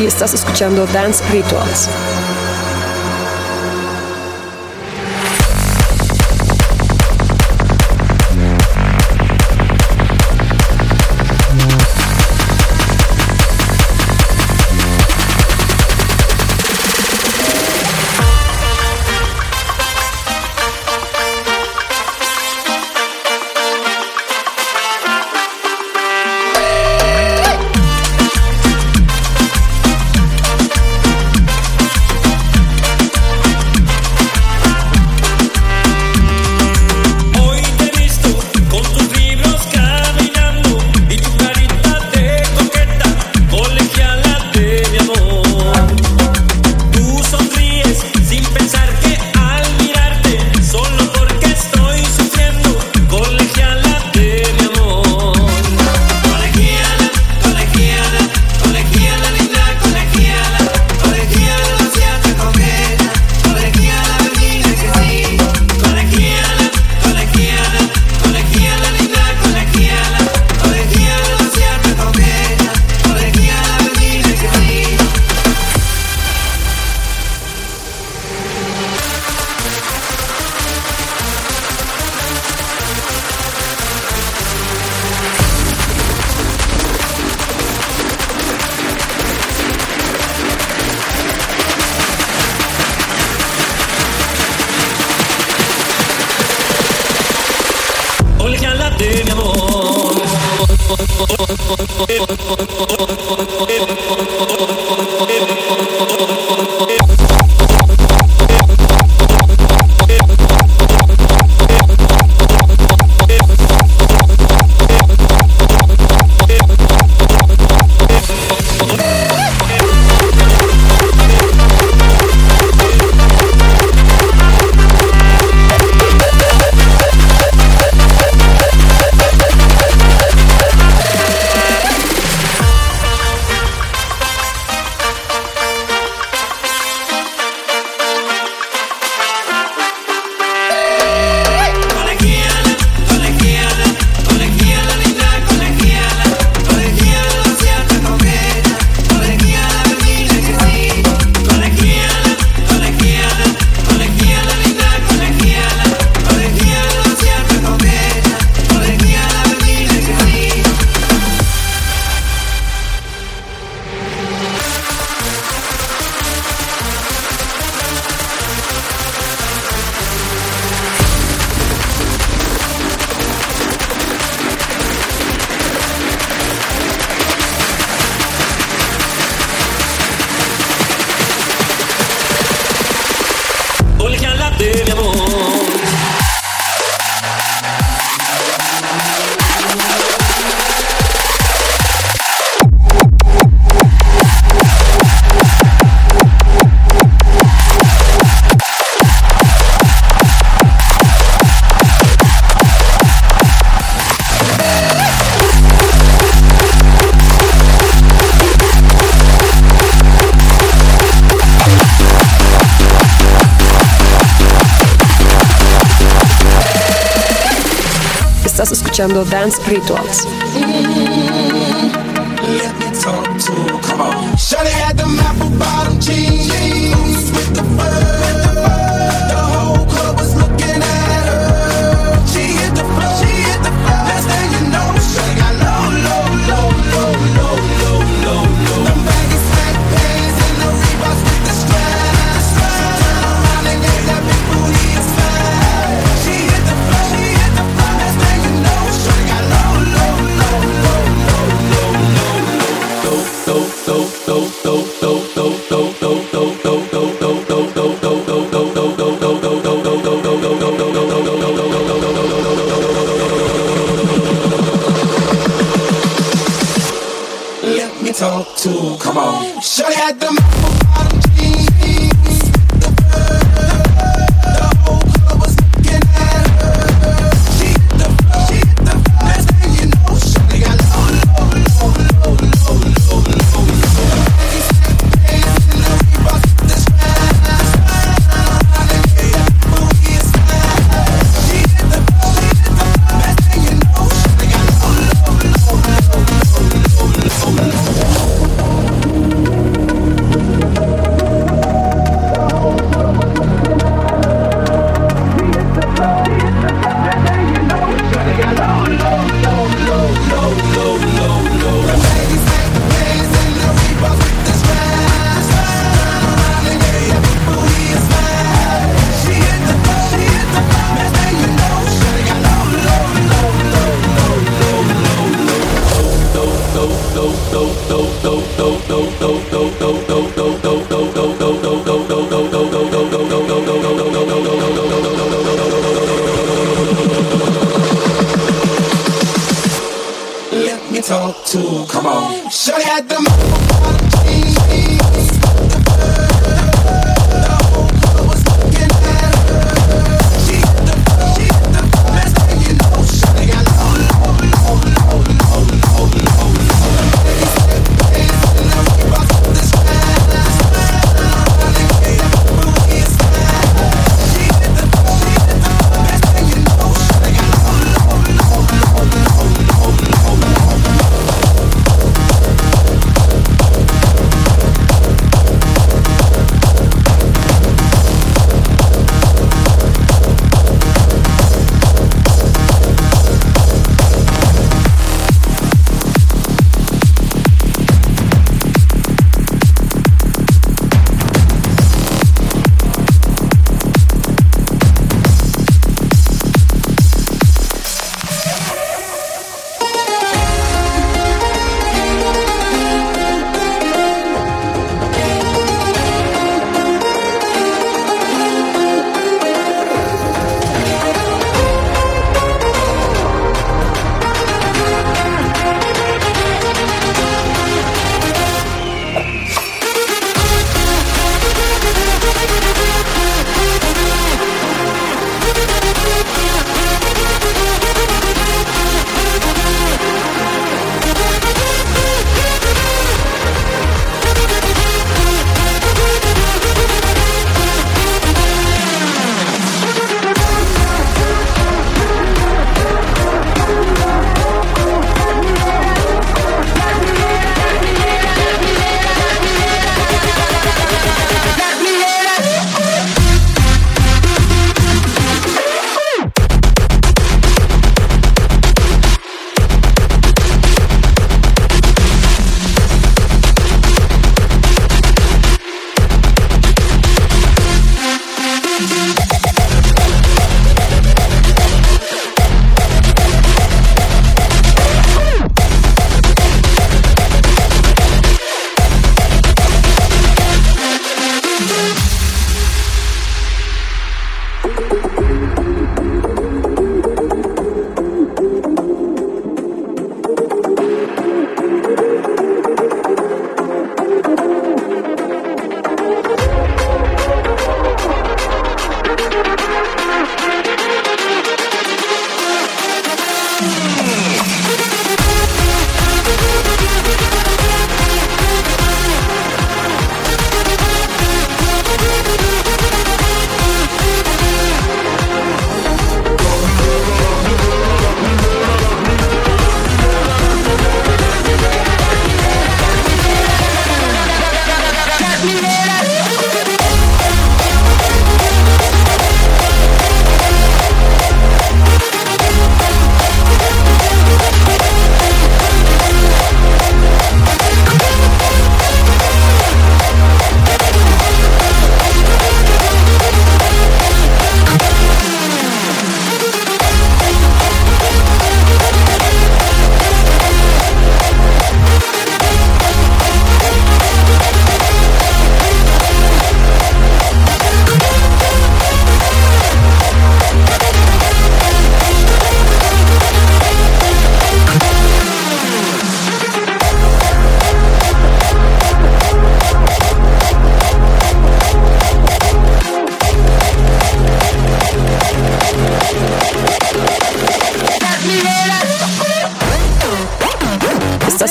y estás escuchando Dance Rituals. Escuchando Dance Rituals.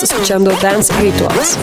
Escuchando Dance Rituals.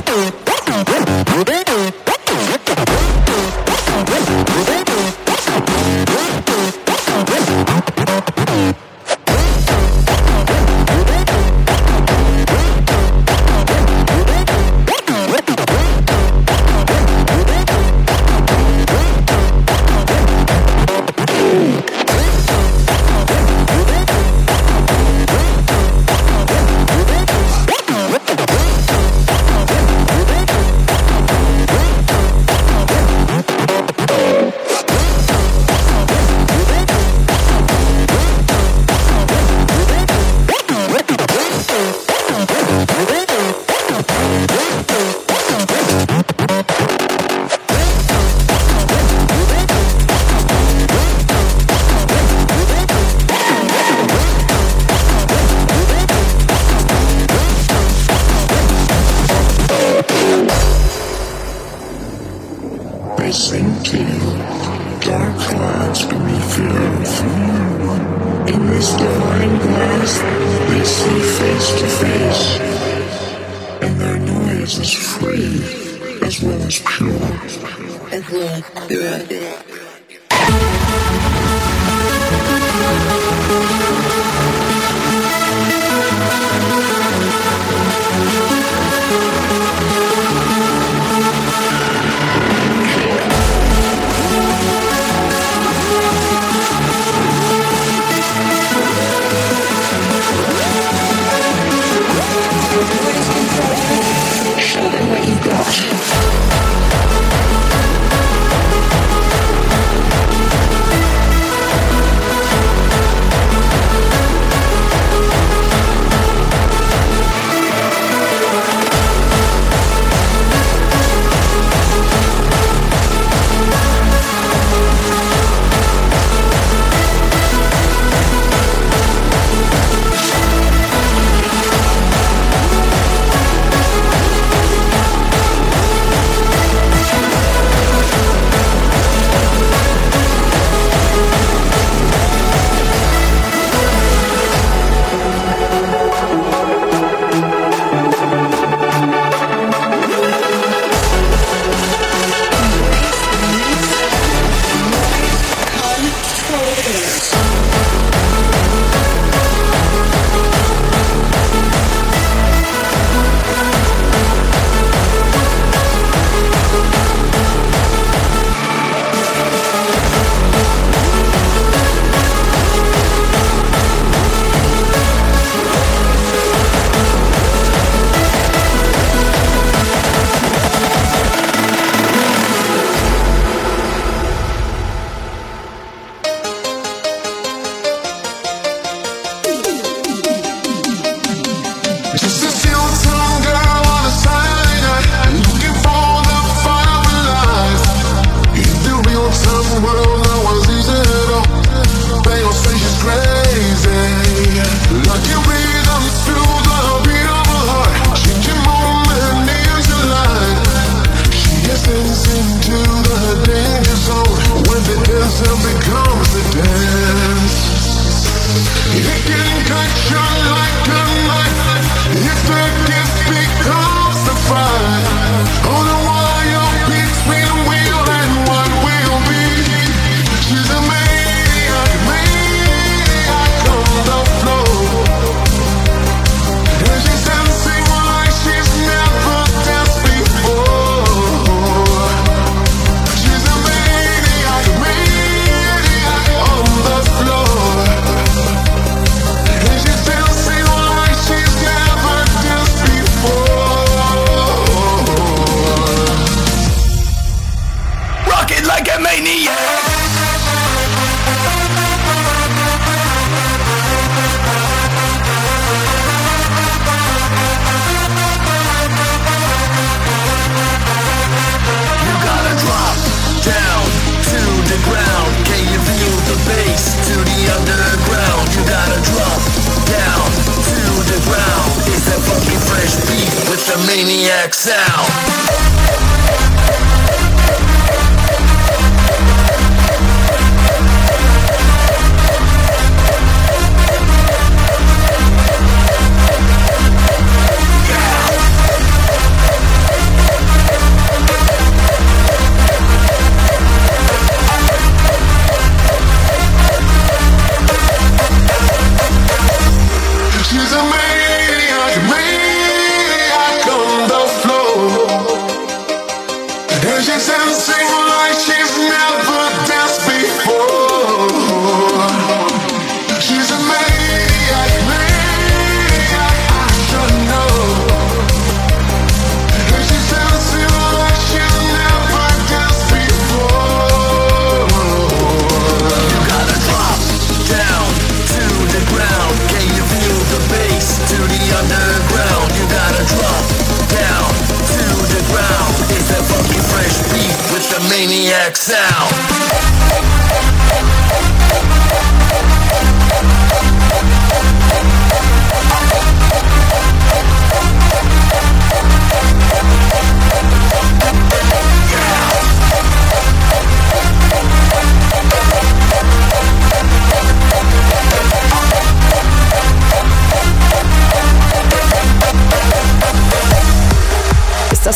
XL.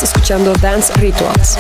Escuchando Dance Rituals.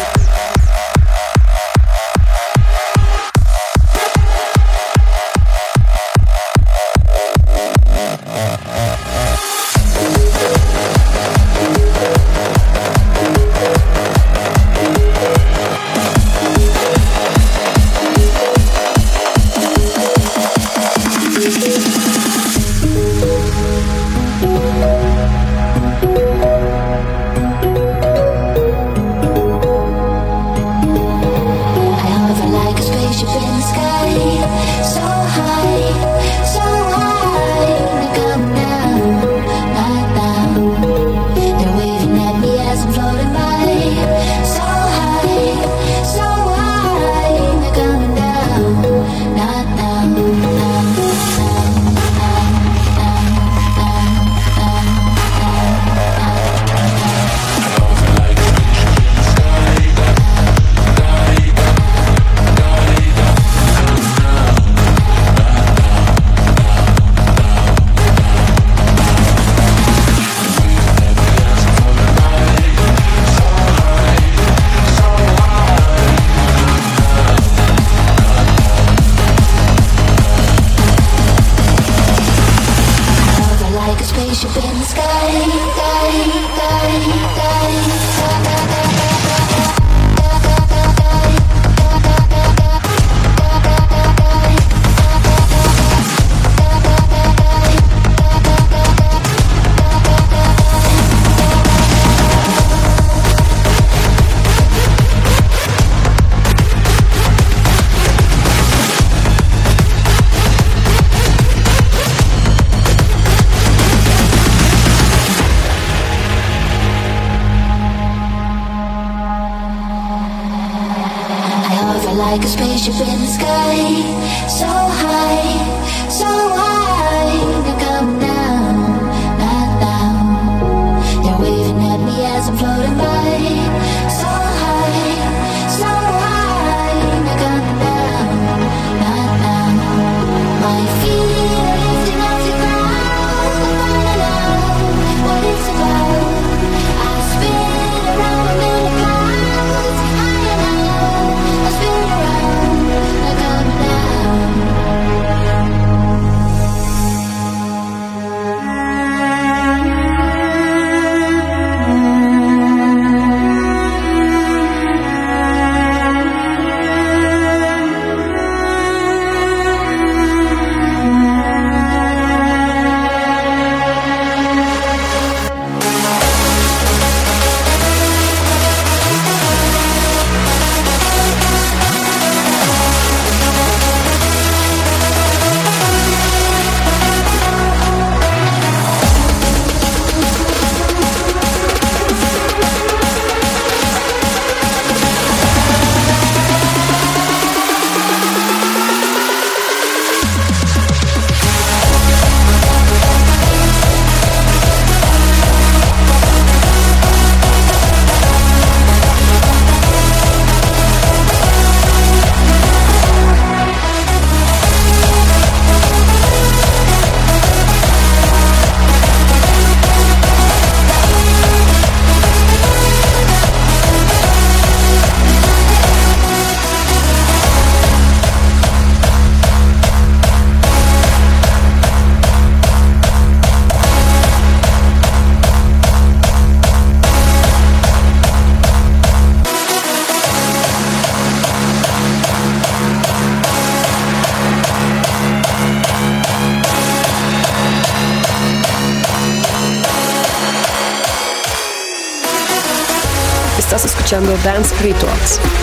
Dance Rituals.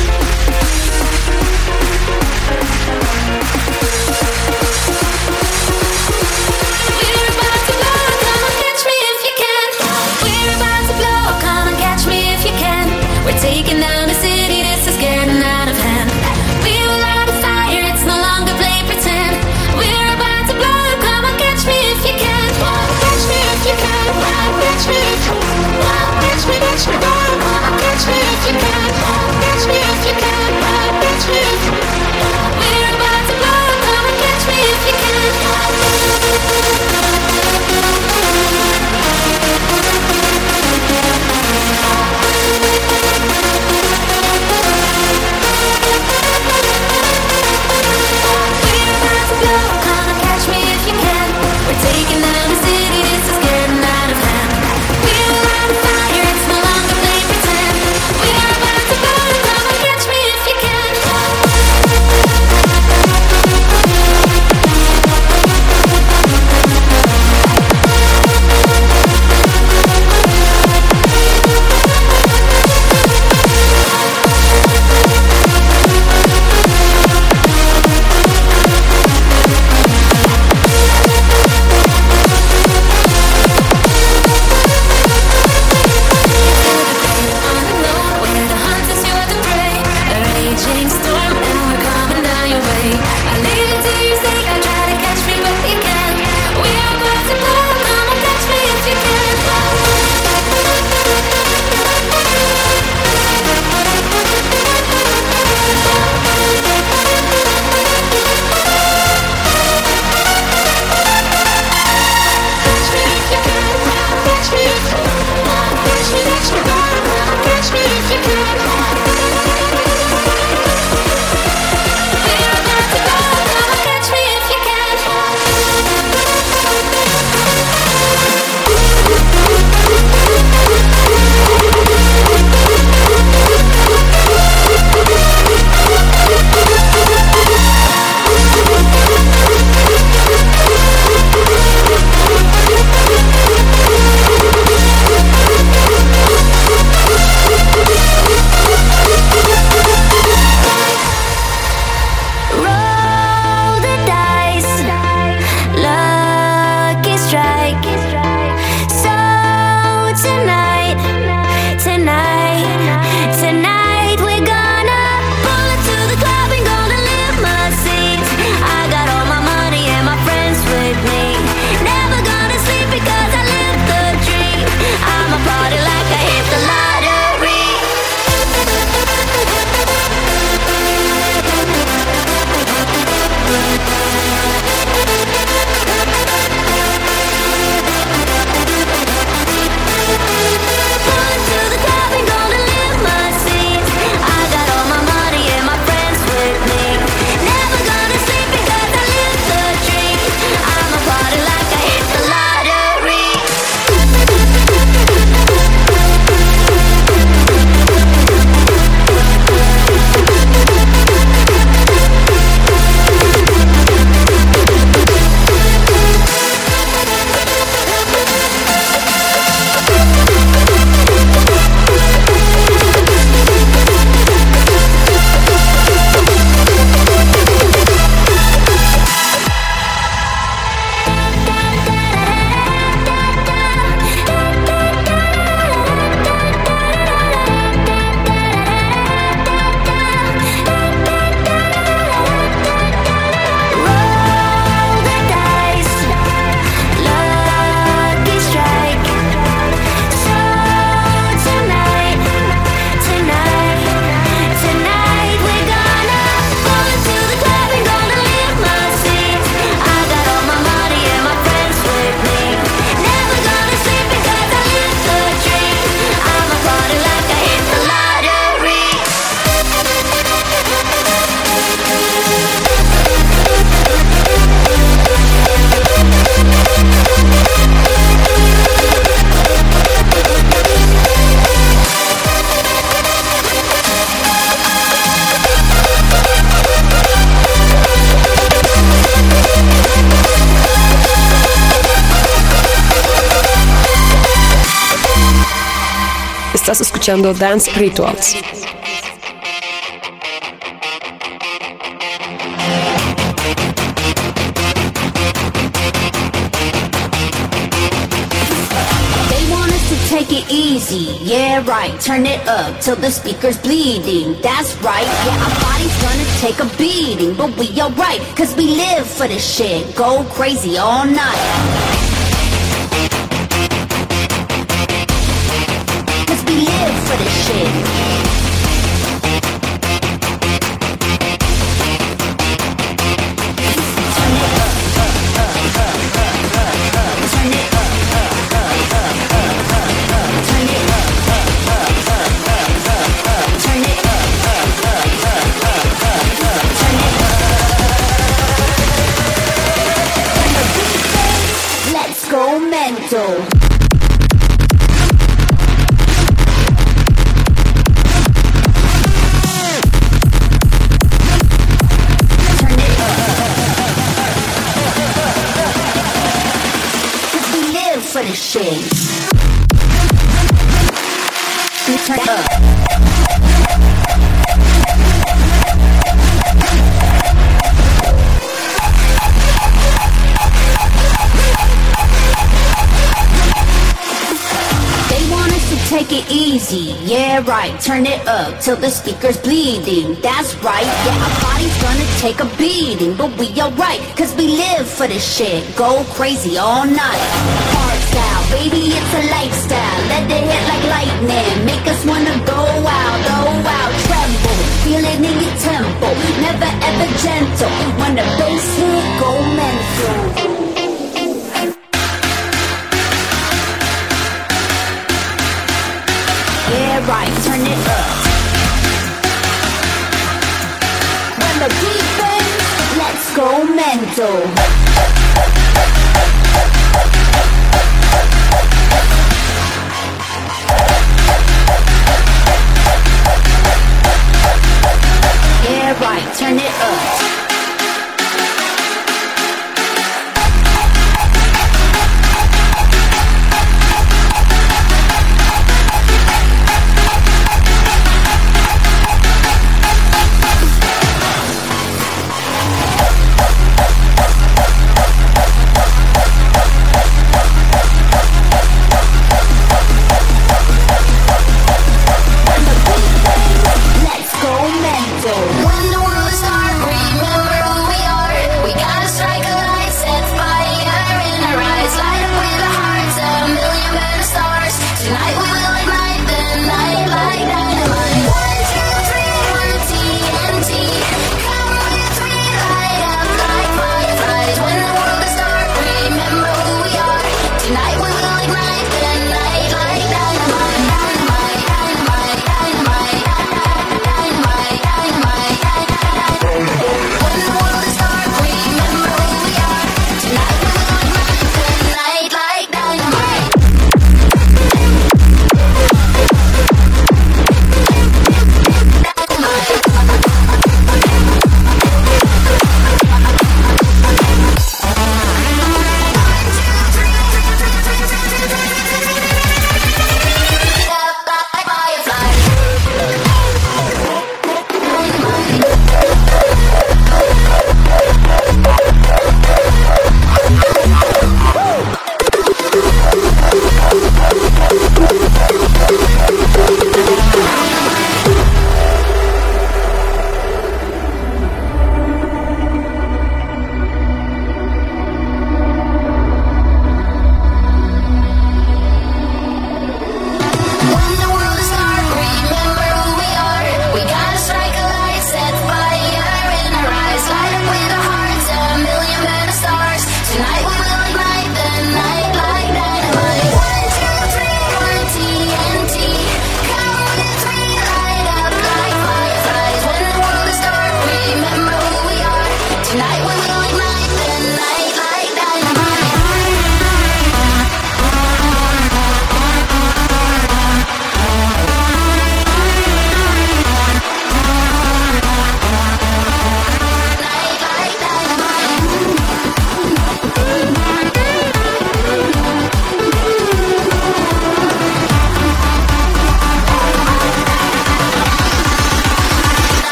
Escuchando Dance Rituals. take it easy, yeah right. Turn it up till the speaker's bleeding, that's right Yeah, our body's gonna take a beating But we alright, cause we live for this shit. Go crazy all night till the speaker's bleeding. That's right, yeah, our body's gonna take a beating, but we alright, cause we live for this shit. Go crazy all night. Hard style, baby, it's a lifestyle. Let it hit like lightning, make us wanna go out, go out, tremble, feel it in your temple, never ever gentle. When the bass hit, go mental.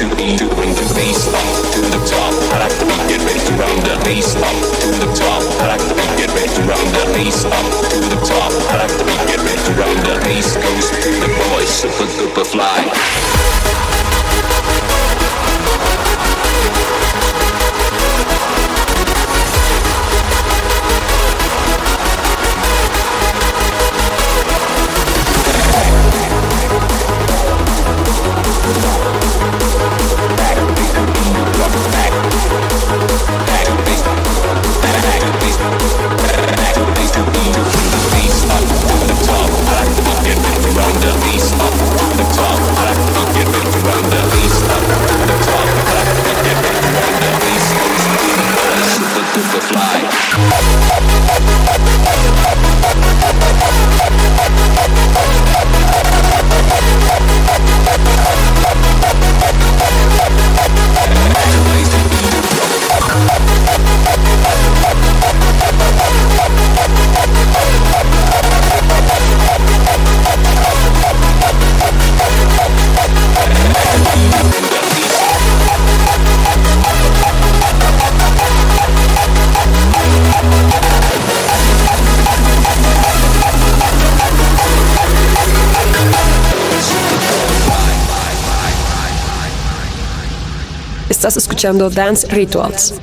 to the beat, to the bass up to the top. I like to beat get ready to run the bass up to the top. I like to beat get ready to run the bass up to the top. I like to beat get ready to run the bass goes to the boys super duper fly. Escuchando Dance Rituals.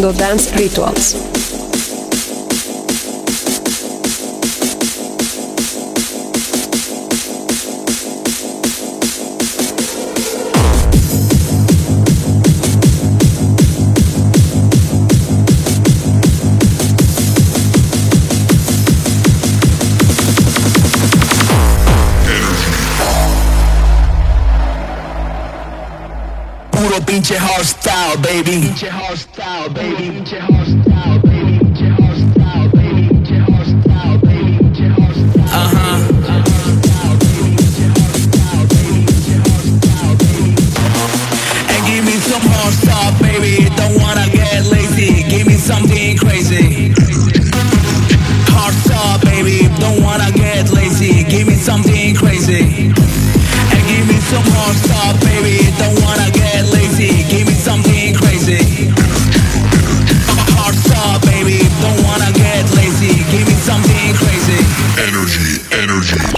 Estás escuchando Dance Rituals. Puro pinche hardstyle, baby. Pinche baby. Pinche hardstyle, baby. Pinche hardstyle, baby. Pinche hardstyle, baby. Pinche hardstyle. Uh huh. And give me some hardstyle, baby. Don't wanna get lazy. Give me something crazy. Hardstyle, baby. Don't wanna get lazy. Give me something crazy. And give me some hardstyle, baby. Don't wanna get lazy. Give me something crazy. Crazy. Energy, energy.